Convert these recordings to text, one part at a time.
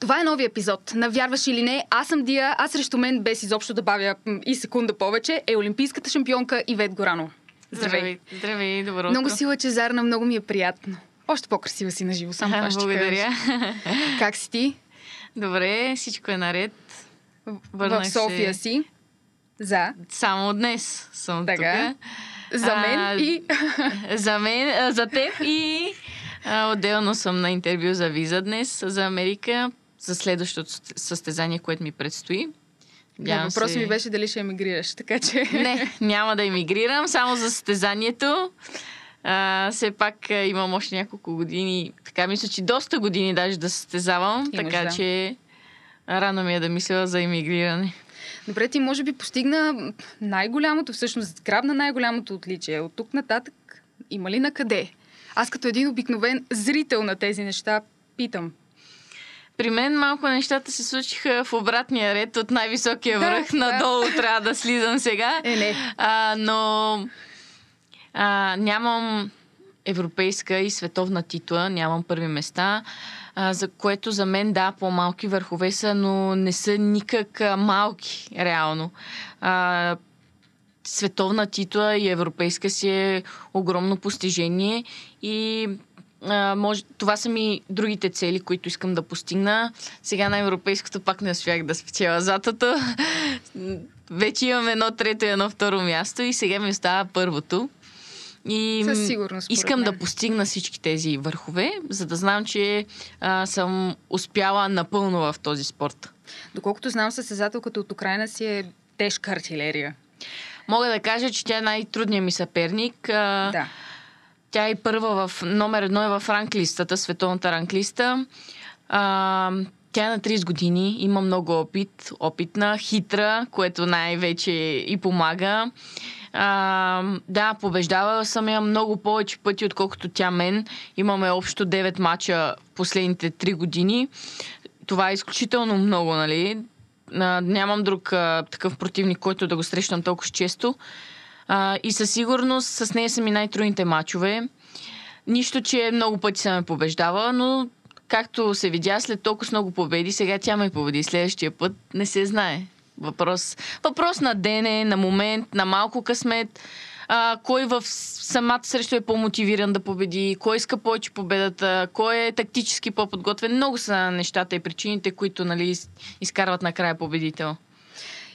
Това е нови епизод. Навярваш или не, аз съм Дия, а срещу мен, без изобщо да бавя и секунда повече, е олимпийската шампионка Ивет Горано. Здравей. Здравей, Здравей добро утро. Много си лъчезарна, много ми е приятно. Още по-красива си на живо, само това ще Благодаря. Как си ти? Добре, всичко е наред. Върнах в София се... си. За? Само днес съм така. тук. За мен а, и... За мен, за теб и а, отделно съм на интервю за виза днес за Америка, за следващото състезание, което ми предстои. Да, въпросът се... ми беше дали ще емигрираш, така че... Не, няма да емигрирам, само за състезанието. А, все пак а, имам още няколко години, така мисля, че доста години даже да състезавам, Имаш, така да. че рано ми е да мисля за емигриране. Добре, ти може би постигна най-голямото, всъщност грабна най-голямото отличие. От тук нататък има ли на къде? Аз като един обикновен зрител на тези неща питам. При мен малко нещата се случиха в обратния ред от най-високия връх да, надолу. Да. Трябва да слизам сега. Е, не. А, но а, нямам европейска и световна титла, нямам първи места, а, за което за мен, да, по-малки върхове са, но не са никак а, малки, реално. А, световна титла и европейска си е огромно постижение и а, може, това са ми другите цели, които искам да постигна. Сега на европейското пак не успях да спечела златото. Вече имам едно трето и едно второ място и сега ми остава първото. И Със сигурност, искам мен. да постигна всички тези върхове, за да знам, че а, съм успяла напълно в този спорт. Доколкото знам, състезателката от Украина си е тежка артилерия. Мога да кажа, че тя е най-трудният ми съперник. А, да. Тя е първа в номер едно е в ранглистата, световната ранглиста. А, тя е на 30 години, има много опит, опитна, хитра, което най-вече и помага. А, да, побеждава съм я много повече пъти, отколкото тя мен. Имаме общо 9 мача в последните 3 години. Това е изключително много, нали? А, нямам друг а, такъв противник, който да го срещам толкова често. А, и със сигурност с нея са ми най-трудните мачове. Нищо, че много пъти съм ме побеждава, но както се видя след толкова много победи, сега тя ме победи. Следващия път не се знае. Въпрос, въпрос на дене, на момент, на малко късмет. А, кой в самата срещу е по-мотивиран да победи, кой иска повече победата, кой е тактически по-подготвен. Много са нещата и причините, които нали, изкарват накрая победител.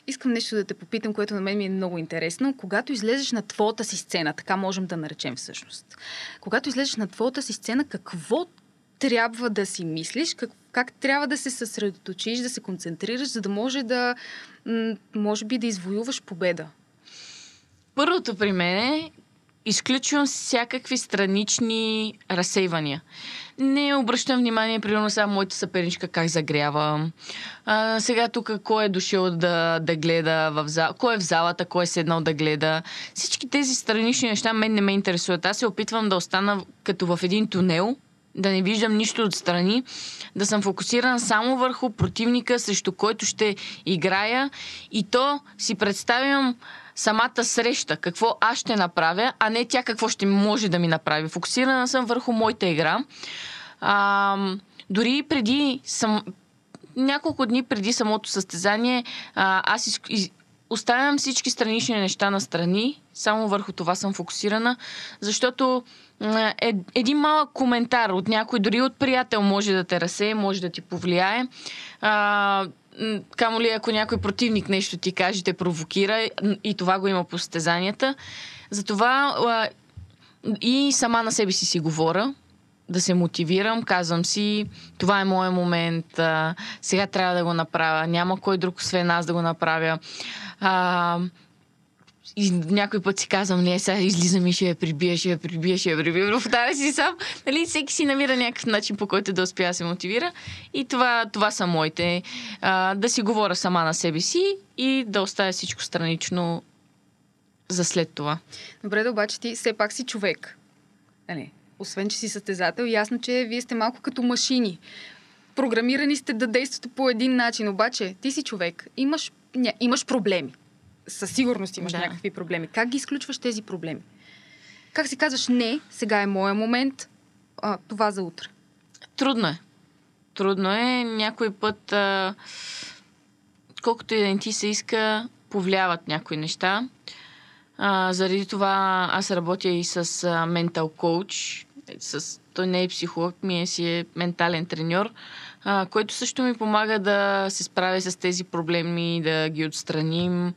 Искам нещо да те попитам, което на мен ми е много интересно. Когато излезеш на твоята си сцена, така можем да наречем всъщност, когато излезеш на твоята си сцена, какво трябва да си мислиш, как, как трябва да се съсредоточиш, да се концентрираш, за да може да, може би, да извоюваш победа? Първото при мен е изключвам всякакви странични разсейвания. Не обръщам внимание, примерно, само моята съперничка как загрява. А, сега тук кой е дошъл да, да гледа в зала, кой е в залата, кой е седнал да гледа. Всички тези странични неща мен не ме интересуват. Аз се опитвам да остана като в един тунел, да не виждам нищо отстрани, да съм фокусиран само върху противника, срещу който ще играя и то си представям самата среща, какво аз ще направя, а не тя какво ще може да ми направи. Фокусирана съм върху моята игра. А, дори преди съм, няколко дни преди самото състезание, а, аз из, из, оставям всички странични неща на страни, само върху това съм фокусирана, защото е, един малък коментар от някой, дори от приятел може да те разсее, може да ти повлияе. А, камо ли ако някой противник нещо ти каже, те провокира и това го има по състезанията. Затова а, и сама на себе си си говоря, да се мотивирам, казвам си, това е моят момент, а, сега трябва да го направя, няма кой друг освен аз да го направя. А, и някой път си казвам, не, сега излизам и ще я прибия, ще я прибия, ще я прибия. Повтаря си сам. Нали, всеки си намира някакъв начин, по който да успя да се мотивира. И това, това са моите. А, да си говоря сама на себе си и да оставя всичко странично за след това. Добре, да обаче ти все пак си човек. Нали? Освен, че си състезател, ясно, че вие сте малко като машини. Програмирани сте да действате по един начин, обаче ти си човек, имаш, ня, имаш проблеми със сигурност имаш да. някакви проблеми. Как ги изключваш тези проблеми? Как си казваш, не, сега е моя момент, а, това за утре? Трудно е. Трудно е. Някой път, а, колкото и да не ти се иска, повлияват някои неща. А, заради това аз работя и с а, ментал коуч. С, той не е психолог, ми е си е ментален треньор, а, който също ми помага да се справя с тези проблеми, да ги отстраним.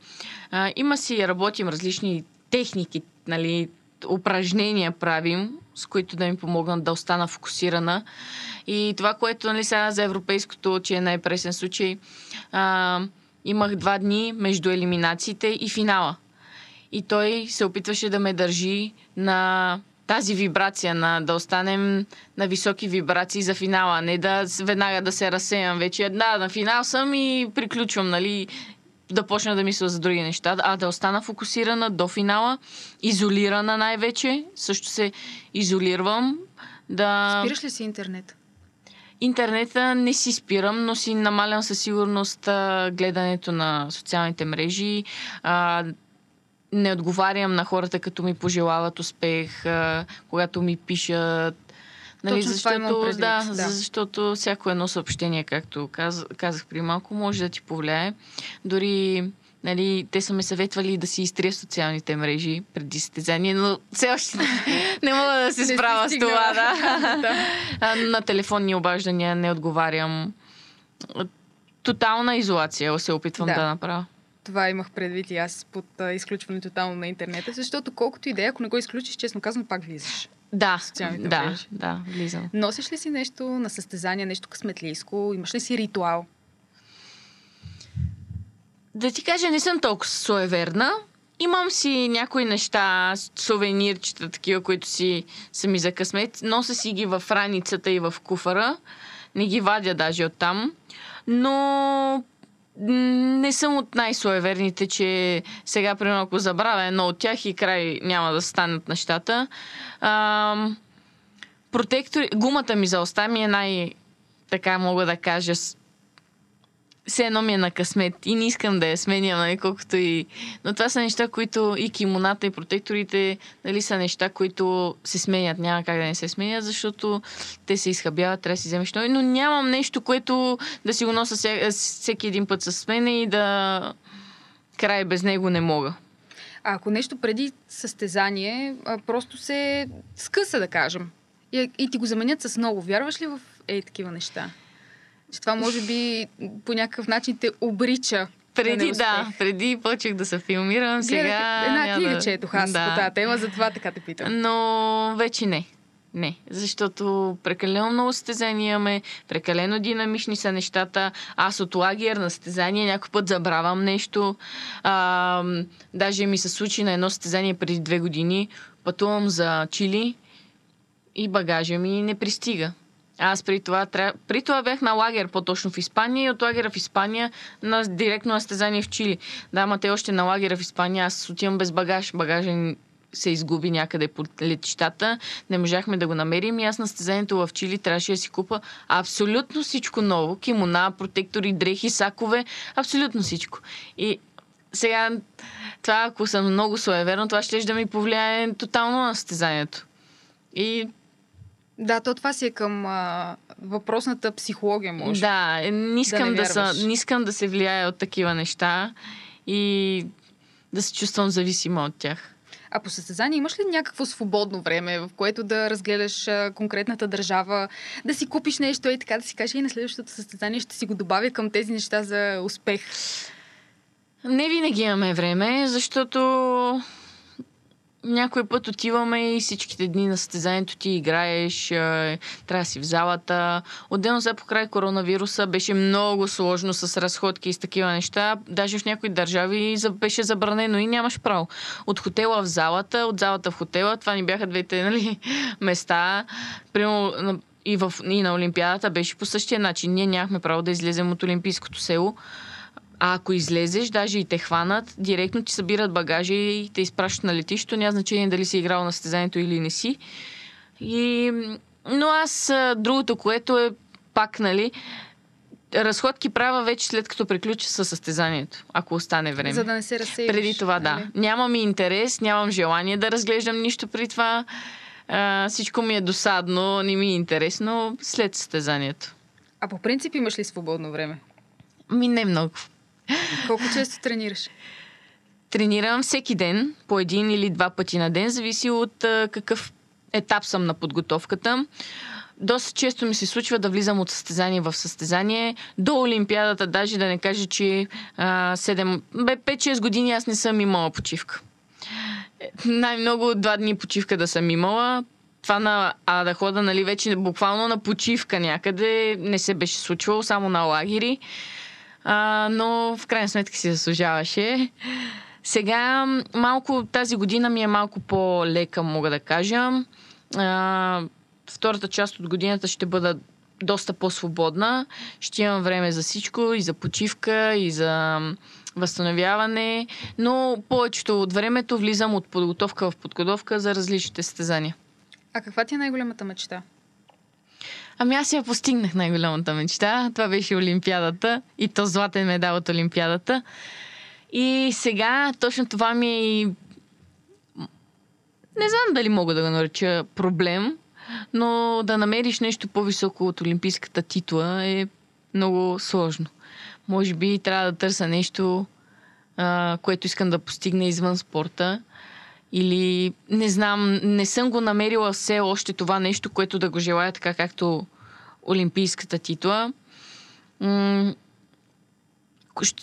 А, има си, работим различни техники, нали, упражнения правим, с които да ми помогнат да остана фокусирана. И това, което нали, сега за европейското, че е най-пресен случай, а, имах два дни между елиминациите и финала. И той се опитваше да ме държи на тази вибрация, на да останем на високи вибрации за финала, не да веднага да се разсеям вече. Да, на финал съм и приключвам, нали? да почна да мисля за други неща, а да остана фокусирана до финала, изолирана най-вече. Също се изолирам. Да... Спираш ли си интернет? Интернета не си спирам, но си намалям със сигурност гледането на социалните мрежи. А, не отговарям на хората, като ми пожелават успех, когато ми пишат. Нали, Точно защото, предвид, да, да, защото всяко едно съобщение, както каз, казах при малко, може да ти повлияе. Дори Нали, те са ме съветвали да си изтрия социалните мрежи преди състезание, но все още не мога да се справя с това. Да. На телефонни обаждания не отговарям. Тотална изолация се опитвам да, да направя. Това имах предвид и аз под а, изключване тотално на интернета, защото колкото и да е, ако не го изключиш, честно казвам, пак влизаш. Да, да, мрежи. да, влизам. Носиш ли си нещо на състезание, нещо късметлийско? Имаш ли си ритуал? Да ти кажа, не съм толкова суеверна. Имам си някои неща, сувенирчета, такива, които си са ми за късмет. Нося си ги в раницата и в куфара. Не ги вадя даже оттам. Но не съм от най-суеверните, че сега, примерно, ако забравя едно от тях и край няма да станат нещата. А, протектори... Гумата ми за уста ми е най- така мога да кажа все едно ми е на късмет и не искам да я сменя, нали, колкото и... Но това са неща, които и кимоната, и протекторите, нали, са неща, които се сменят. Няма как да не се сменят, защото те се изхабяват, трябва да си вземеш нови. Но нямам нещо, което да си го носа всеки един път с мен и да край без него не мога. А ако нещо преди състезание, просто се скъса, да кажем, и, и ти го заменят с много, вярваш ли в е такива неща? Че това може би по някакъв начин те обрича преди, да, преди почех да се филмирам, сега... Една книга да... четох аз да. по тази тема, затова така те питам. Но вече не. Не, защото прекалено много състезания имаме, прекалено динамични са нещата. Аз от лагер на състезание някой път забравям нещо. А, даже ми се случи на едно състезание преди две години. Пътувам за Чили и багажа ми не пристига. Аз при това, тря... при това бях на лагер, по-точно в Испания и от лагера в Испания на директно настезание в Чили. Да, ма те още на лагера в Испания, аз отивам без багаж. Багажа се изгуби някъде по летищата. Не можахме да го намерим и аз на стезанието в Чили трябваше да си купа абсолютно всичко ново. Кимона, протектори, дрехи, сакове, абсолютно всичко. И сега, това ако съм много суеверно, това ще да ми повлияе тотално на състезанието. И да, то това си е към а, въпросната психология, може. Да, не искам да, да, са, не искам да се влияе от такива неща и да се чувствам зависима от тях. А по състезание имаш ли някакво свободно време, в което да разгледаш а, конкретната държава, да си купиш нещо и така да си кажеш и на следващото състезание ще си го добавя към тези неща за успех? Не винаги имаме време, защото някой път отиваме и всичките дни на състезанието ти играеш, трябва да си в залата. Отделно за покрай коронавируса беше много сложно с разходки и с такива неща. Даже в някои държави беше забранено и нямаш право. От хотела в залата, от залата в хотела, това ни бяха двете нали, места. Примерно и, в, и на Олимпиадата беше по същия начин. Ние нямахме право да излезем от Олимпийското село. А ако излезеш, даже и те хванат, директно ти събират багажа и те изпращат на летището. Няма значение дали си играл на състезанието или не си. И... Но аз другото, което е пак, нали, разходки правя вече след като приключа със състезанието, ако остане време. За да не се разсееш. Преди това, да. Нали? Нямам интерес, нямам желание да разглеждам нищо при това. А, всичко ми е досадно, не ми е интересно след състезанието. А по принцип имаш ли свободно време? Ми не много. Колко често тренираш? Тренирам всеки ден, по един или два пъти на ден, зависи от какъв етап съм на подготовката. Доста често ми се случва да влизам от състезание в състезание. До Олимпиадата, даже да не кажа, че а, 7, бе, 5-6 години аз не съм имала почивка. Е, Най-много два дни почивка да съм имала. Това на, а да хода, нали, вече буквално на почивка някъде не се беше случвало, само на лагери. А, но в крайна сметка си заслужаваше. Сега малко тази година ми е малко по-лека, мога да кажа. А, втората част от годината ще бъда доста по-свободна. Ще имам време за всичко, и за почивка, и за възстановяване, но повечето от времето влизам от подготовка в подготовка за различните състезания. А каква ти е най-голямата мечта? Ами аз я постигнах най-голямата мечта. Това беше Олимпиадата и то златен медал от Олимпиадата. И сега точно това ми е и... Не знам дали мога да го нареча проблем, но да намериш нещо по-високо от олимпийската титла е много сложно. Може би трябва да търся нещо, а, което искам да постигна извън спорта. Или не знам, не съм го намерила все още това нещо, което да го желая така както олимпийската титла. М-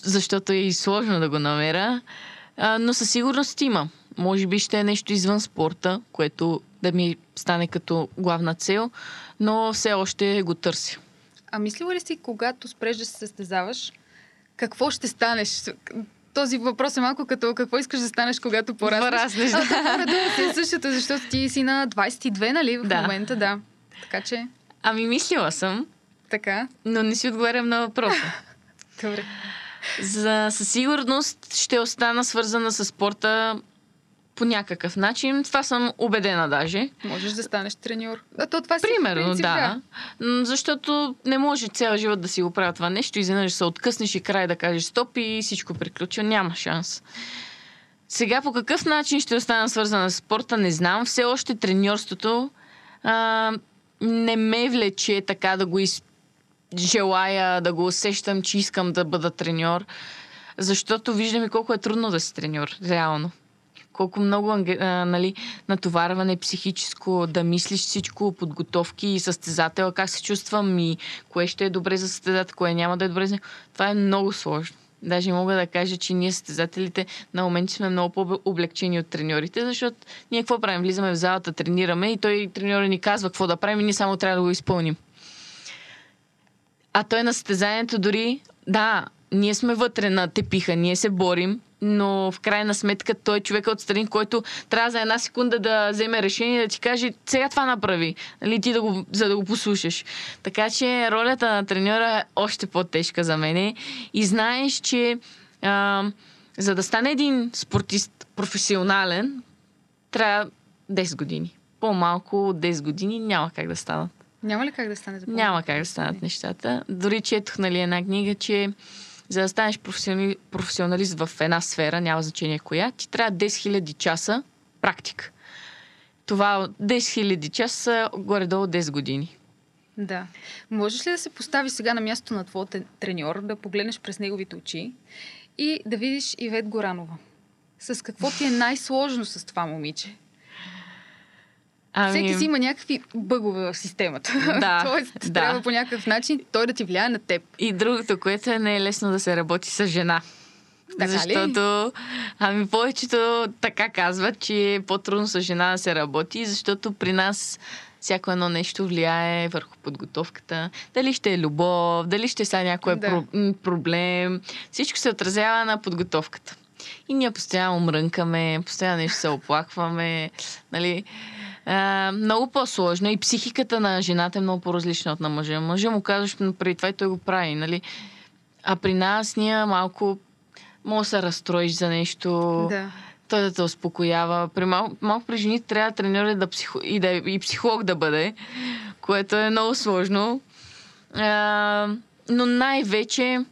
защото е и сложно да го намеря. А, но със сигурност има. Може би ще е нещо извън спорта, което да ми стане като главна цел, но все още го търся. А мислила ли си, когато спреш да се състезаваш, какво ще станеш? Този въпрос е малко като какво искаш да станеш, когато пораснеш. Пораснеш, А, да. да, си е същото, защото ти си на 22, нали, в Да. момента, да. Така че, Ами мислила съм, така. но не си отговарям на въпроса. Добре. За, със сигурност ще остана свързана с спорта по някакъв начин. Това съм убедена даже. Можеш да станеш треньор. А то това си Примерно, принцип, да. М, Защото не може цял живот да си го правя това нещо, изведнъж се откъснеш и край да кажеш стоп и всичко приключва. Няма шанс. Сега по какъв начин ще остана свързана с спорта, не знам. Все още треньорството а, не ме влече така да го из... желая, да го усещам, че искам да бъда треньор. Защото виждам и колко е трудно да си треньор, реално колко много а, нали, натоварване психическо, да мислиш всичко, подготовки и състезател, как се чувствам и кое ще е добре за състезател, кое няма да е добре за. Това е много сложно. Даже мога да кажа, че ние състезателите на моменти сме много по-облегчени от треньорите, защото ние какво правим? Влизаме в залата, тренираме и той треньора ни казва какво да правим и ние само трябва да го изпълним. А той на състезанието дори, да, ние сме вътре на тепиха, ние се борим, но в крайна сметка той е човека отстрани, който трябва за една секунда да вземе решение да ти каже сега това направи, нали, ти да го, за да го послушаш. Така че ролята на треньора е още по-тежка за мене и знаеш, че а, за да стане един спортист професионален, трябва 10 години. По-малко от 10 години няма как да станат. Няма ли как да стане за по- Няма как да станат нещата. Дори четох нали, една книга, че за да станеш професионали... професионалист в една сфера, няма значение коя, ти трябва 10 000 часа практика. Това 10 000 часа са горе-долу 10 години. Да. Можеш ли да се поставиш сега на място на твоя треньор, да погледнеш през неговите очи и да видиш Ивет Горанова? С какво ти е най-сложно с това момиче? Ами, Всеки си има някакви бъгове в системата. Да, Тоест, да. трябва по някакъв начин той да ти влияе на теб. И другото, което е не е лесно да се работи с жена. Така ли? защото, ами повечето така казват, че е по-трудно с жена да се работи, защото при нас всяко едно нещо влияе върху подготовката. Дали ще е любов, дали ще са някой Да. проблем. Всичко се отразява на подготовката. И ние постоянно мрънкаме, постоянно нещо се оплакваме. Нали? А, много по-сложно. И психиката на жената е много по-различна от на мъжа. Мъжа му казваш преди това и той го прави. Нали? А при нас ние малко може да се разстроиш за нещо, Да. той да те успокоява. При мал, малко при жените трябва треньор да психо, и, да, и психолог да бъде, което е много сложно. А, но най-вече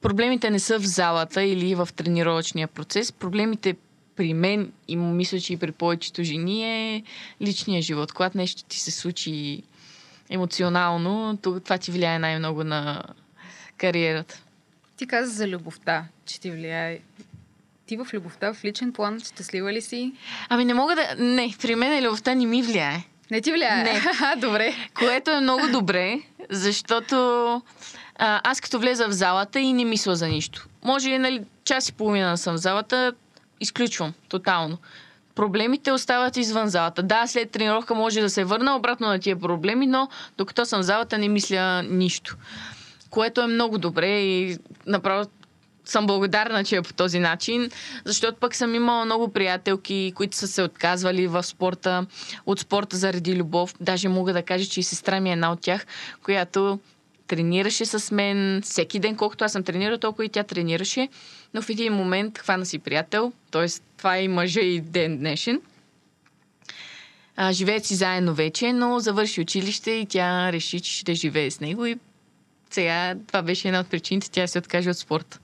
проблемите не са в залата или в тренировъчния процес. Проблемите при мен и мисля, че и при повечето жени е личния живот. Когато нещо ти се случи емоционално, това ти влияе най-много на кариерата. Ти каза за любовта, че ти влияе. Ти в любовта, в личен план, щастлива ли си? Ами не мога да... Не, при мен любовта не ми влияе. Не ти влияе? Не. добре. Което е много добре, защото а, аз като влеза в залата и не мисля за нищо. Може, нали, час и половина съм в залата, изключвам тотално. Проблемите остават извън залата. Да, след тренировка може да се върна обратно на тия проблеми, но докато съм в залата не мисля нищо. Което е много добре и направо съм благодарна, че е по този начин, защото пък съм имала много приятелки, които са се отказвали в спорта, от спорта заради любов. Даже мога да кажа, че и сестра ми е една от тях, която тренираше с мен всеки ден, колкото аз съм тренирала, толкова и тя тренираше. Но в един момент хвана си приятел, т.е. това е и мъжа и ден днешен. А, живеят си заедно вече, но завърши училище и тя реши, че ще живее с него и сега това беше една от причините тя се откаже от спорта.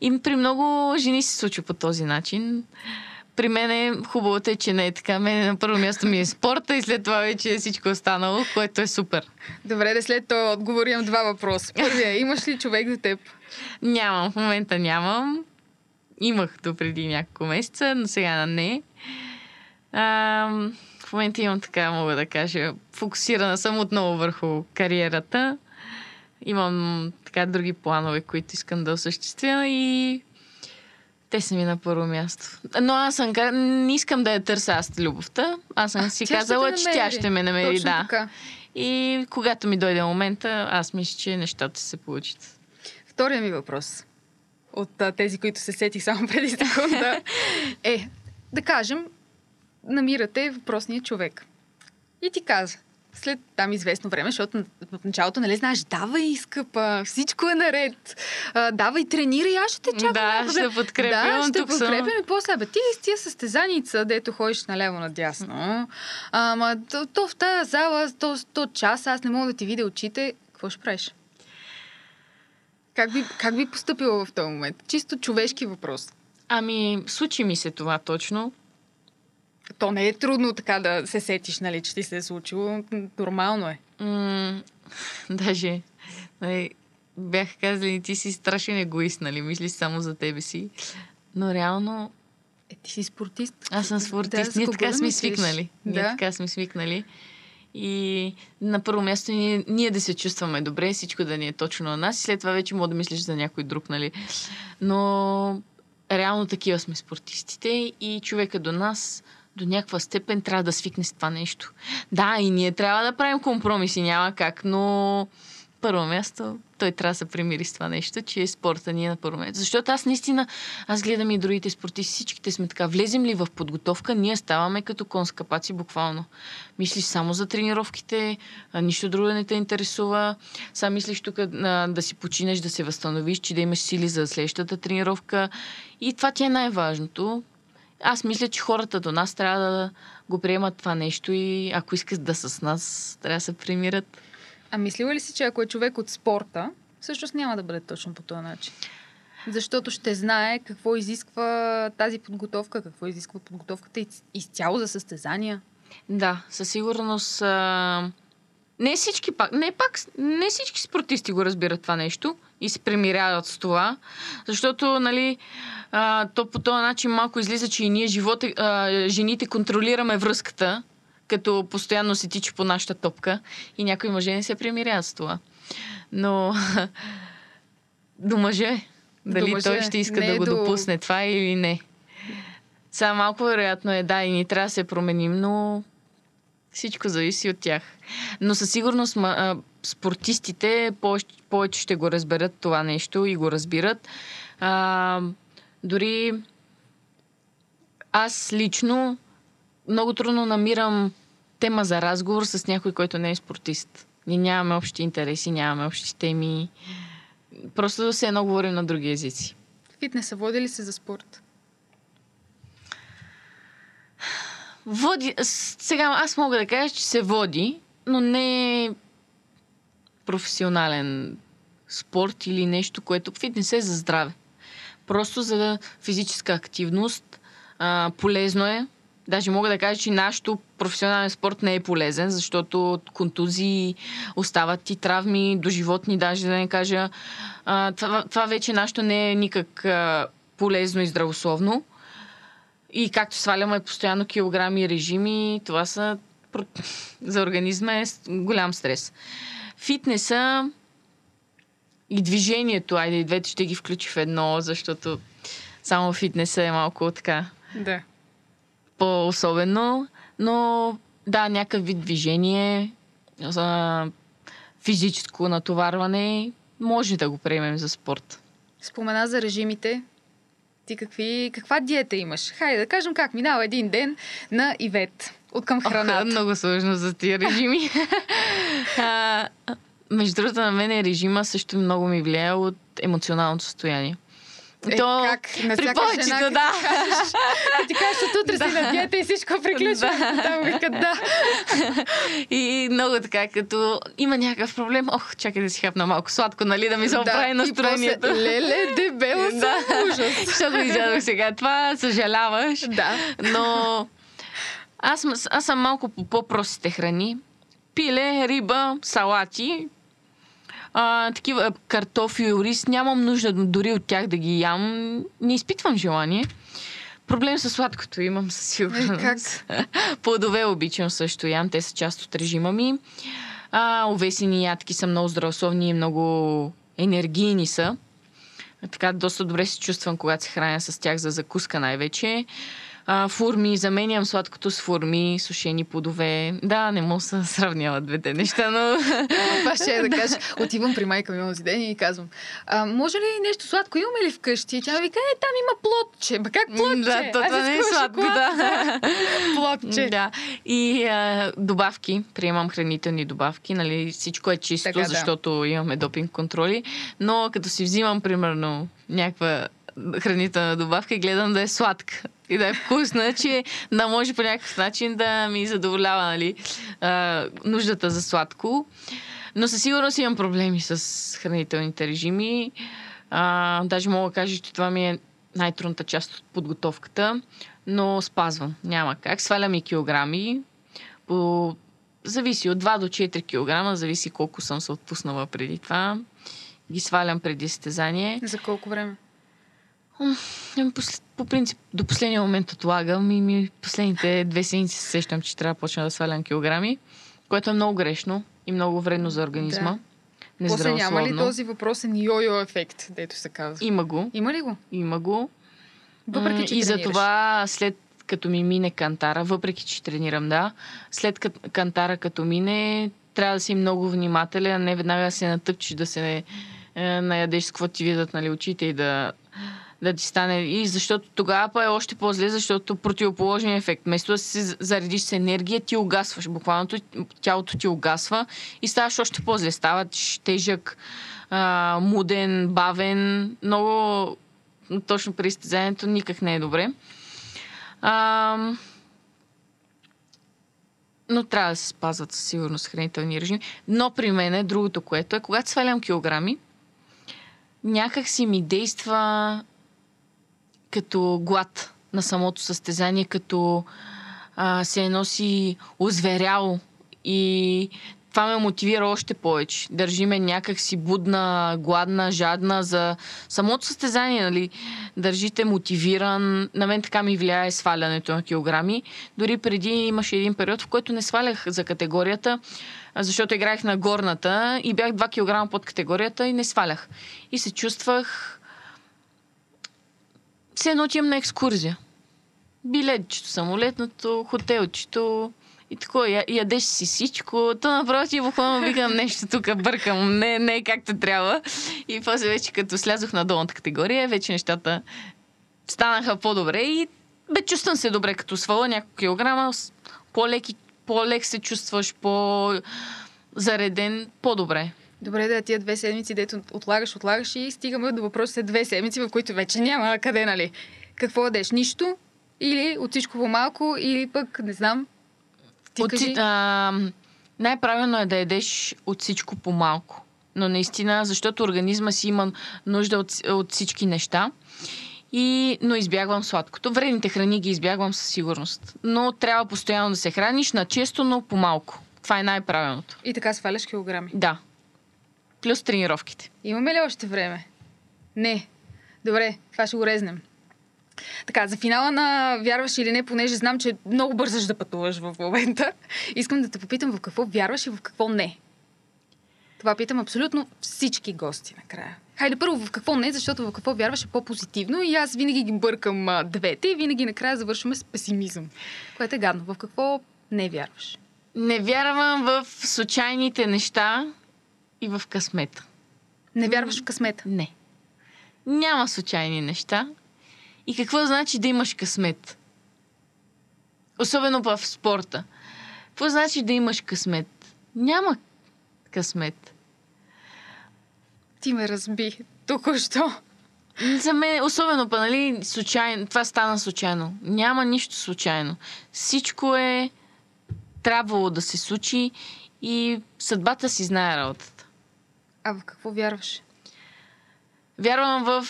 И при много жени се случва по този начин. При мен е хубавото е, че не е така. Мене на първо място ми е спорта и след това вече е всичко останало, което е супер. Добре, да след това отговор имам два въпроса. Първия, имаш ли човек до теб? Нямам, в момента нямам. Имах до преди няколко месеца, но сега не. А, в момента имам така, мога да кажа, фокусирана съм отново върху кариерата. Имам така други планове, които искам да осъществя и те са ми на първо място. Но аз съм, не искам да я търся аз любовта. Аз съм си казала, че тя ще ме намери. Точно да. Така. И когато ми дойде момента, аз мисля, че нещата се получат. Втория ми въпрос от а, тези, които се сетих само преди секунда е, да кажем, намирате въпросния човек. И ти каза, след там известно време, защото в началото, нали знаеш, давай, скъпа, всичко е наред, а, давай, тренирай, аз ще те чакам. Да, ще подкрепям. Да, ще подкрепям и после, бе, ти с тия състезаница, дето ходиш наляво-надясно, ама то, то в тази зала, то, то час, аз не мога да ти видя очите, какво ще правиш? Как би, как би поступила в този момент? Чисто човешки въпрос. Ами, случи ми се това точно то не е трудно така да се сетиш, нали, че ти се е случило. Нормално е. М- даже нали, бях казали, ти си страшен егоист, нали, мислиш само за тебе си. Но реално... Е, ти си спортист. Аз съм спортист. Да, ние така сме свикнали. Да? Ние така сме свикнали. И на първо място ние, ние да се чувстваме добре, всичко да ни е точно на нас и след това вече мога да мислиш за някой друг, нали. Но реално такива сме спортистите и човека до нас до някаква степен трябва да свикне с това нещо. Да, и ние трябва да правим компромиси, няма как, но първо място той трябва да се примири с това нещо, че спорта ни е на първо място. Защото аз наистина, аз гледам и другите спортисти, всичките сме така. Влезем ли в подготовка, ние ставаме като конскапаци буквално. Мислиш само за тренировките, нищо друго не те интересува. Сам мислиш тук да си починеш, да се възстановиш, че да имаш сили за следващата тренировка. И това ти е най-важното. Аз мисля, че хората до нас трябва да го приемат това нещо и ако искат да с нас, трябва да се примират. А мислила ли си, че ако е човек от спорта, всъщност няма да бъде точно по този начин? Защото ще знае какво изисква тази подготовка, какво изисква подготовката изцяло за състезания. Да, със сигурност. А... Не всички пак, не пак, не всички спортисти го разбират това нещо и се премиряват с това, защото, нали, а, то по този начин малко излиза, че и ние живота, а, жените контролираме връзката, като постоянно се тича по нашата топка и някои мъже не се премиряват с това. Но до мъже, дали до мъже. той ще иска не да го до... допусне това или не. Сега малко вероятно е, да, и ни трябва да се променим, но всичко зависи от тях. Но със сигурност спортистите повече, повече ще го разберат това нещо и го разбират. А, дори аз лично много трудно намирам тема за разговор с някой, който не е спортист. Ние нямаме общи интереси, нямаме общи теми. Просто да се едно говорим на други езици. Фитнеса води ли се за спорт? Води... Сега аз мога да кажа, че се води, но не професионален спорт или нещо, което фитнес е за здраве. Просто за физическа активност. А, полезно е. Даже мога да кажа, че нашото професионален спорт не е полезен, защото от контузии остават и травми до животни, даже да не кажа. А, това, това вече нашето не е никак а, полезно и здравословно. И както сваляме постоянно килограми и режими, това са за организма е голям стрес. Фитнеса и движението, айде и двете ще ги включи в едно, защото само фитнеса е малко така. Да. По-особено, но да, някакъв вид движение, за физическо натоварване, може да го приемем за спорт. Спомена за режимите. Ти какви, каква диета имаш? Хайде да кажем как минава един ден на Ивет от към храната. Ох, много сложно за тия режими. а, между другото, на мен режима също много ми влияе от емоционалното състояние. Е, То, как? На при повечето, жена, да. Ти кажеш, че утре си на диета и всичко приключва. Да. Там вика, да. И много така, като има някакъв проблем, ох, чакай да си хапна малко сладко, нали, да ми се оправи да, настроението. И после, леле, дебела съм, да. ужас. Защото изядох сега това, съжаляваш. Да. Но аз, аз съм малко по по-простите храни. Пиле, риба, салати, а, такива картофи, рис. Нямам нужда дори от тях да ги ям. Не изпитвам желание. Проблем с сладкото имам със сигурност. Е, как? Плодове обичам също ям. Те са част от режима ми. А, овесени ядки са много здравословни и много енергийни са. Така доста добре се чувствам, когато се храня с тях за закуска най-вече а, фурми, заменям сладкото с фурми, сушени плодове. Да, не мога да сравняват двете неща, но... Това ще е да кажа. Отивам при майка ми този ден и казвам, а, може ли нещо сладко имаме ли вкъщи? Тя ми вика, е, там има плотче. Ба как плотче? Да, то, това не е сладко, да. плотче. Да. И а, добавки, приемам хранителни добавки, нали, всичко е чисто, така, защото да. имаме допинг контроли, но като си взимам, примерно, някаква хранителна добавка и гледам да е сладка и да е вкусна, че да може по някакъв начин да ми задоволява нали, а, нуждата за сладко. Но със сигурност имам проблеми с хранителните режими. А, даже мога да кажа, че това ми е най-трудната част от подготовката, но спазвам. Няма как. Свалям и килограми. По... Зависи от 2 до 4 килограма, зависи колко съм се отпуснала преди това. Ги свалям преди състезание. За колко време? Ами, по принцип, до последния момент отлагам и ми последните две седмици се сещам, че трябва да почна да свалям килограми, което е много грешно и много вредно за организма. Да. После няма ли този въпросен йо-йо ефект, дето се казва? Има го. Има ли го? Има го. Въпреки, че И за това след като ми мине кантара, въпреки че тренирам, да, след кантара като мине, трябва да си много внимателен, а не веднага да се натъпчиш, да се е, наядеш с какво ти видят нали, очите и да да ти стане. И защото тогава па е още по-зле, защото противоположния ефект. Вместо да се заредиш с енергия, ти угасваш. Буквално тялото ти угасва и ставаш още по-зле. Ставаш тежък, а, муден, бавен. Много точно при изтезанието никак не е добре. А, но трябва да се спазват със сигурност хранителни режими. Но при мен е другото, което е, когато свалям килограми, някак си ми действа като глад на самото състезание, като а, се носи озверял и това ме мотивира още повече. Държиме някак си будна, гладна, жадна за самото състезание, нали? Държите мотивиран. На мен така ми влияе свалянето на килограми. Дори преди имаше един период, в който не свалях за категорията, защото играех на горната и бях 2 кг под категорията и не свалях. И се чувствах все едно отивам на екскурзия. Билетчето, самолетното, хотелчето и така, ядеш си всичко. То направо ти буквално викам нещо тук, бъркам, не, не е както трябва. И после вече като слязох на долната категория, вече нещата станаха по-добре и бе, чувствам се добре, като свала няколко килограма, по-лек, по-лек се чувстваш, по-зареден, по-добре. Добре, да, тия две седмици, дето отлагаш, отлагаш и стигаме до въпросите две седмици, в които вече няма къде, нали? Какво ядеш? Нищо? Или от всичко по-малко, или пък, не знам. Ти от, кажи. А, най-правилно е да ядеш от всичко по-малко. Но наистина, защото организма си има нужда от, от всички неща. И, но избягвам сладкото. Вредните храни ги избягвам със сигурност. Но трябва постоянно да се храниш на често, но по-малко. Това е най-правилното. И така сваляш килограми. Да. Плюс тренировките. Имаме ли още време? Не. Добре, това ще го резнем. Така, за финала на вярваш или не, понеже знам, че много бързаш да пътуваш в момента, искам да те попитам в какво вярваш и в какво не. Това питам абсолютно всички гости накрая. Хайде първо в какво не, защото в какво вярваш е по-позитивно и аз винаги ги бъркам а, двете и винаги накрая завършваме с песимизъм, което е гадно. В какво не вярваш? Не вярвам в случайните неща и в късмета. Не вярваш в късмета? Не. Няма случайни неща. И какво значи да имаш късмет? Особено в спорта. Какво значи да имаш късмет? Няма късмет. Ти ме разби току-що. За мен, особено па, нали, случайно, това стана случайно. Няма нищо случайно. Всичко е трябвало да се случи и съдбата си знае работата. А в какво вярваш? Вярвам в,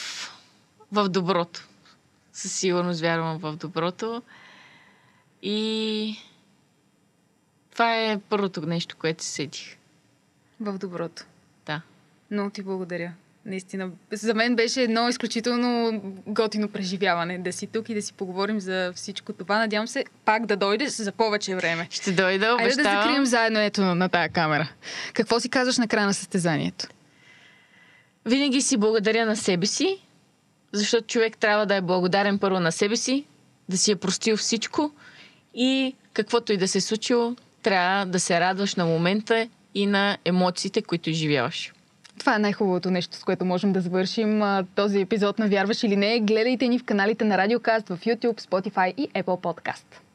в доброто. Със сигурност вярвам в доброто. И това е първото нещо, което се седих. В доброто. Да. Много ти благодаря. Наистина, за мен беше едно изключително готино преживяване да си тук и да си поговорим за всичко това. Надявам се пак да дойдеш за повече време. Ще дойда, Айде да обещавам. закрием заедно ето на тая камера. Какво си казваш на края на състезанието? Винаги си благодаря на себе си, защото човек трябва да е благодарен първо на себе си, да си е простил всичко и каквото и да се е случило, трябва да се радваш на момента и на емоциите, които изживяваш. Това е най-хубавото нещо, с което можем да завършим този епизод на Вярваш или не. Гледайте ни в каналите на Радиокаст в YouTube, Spotify и Apple Podcast.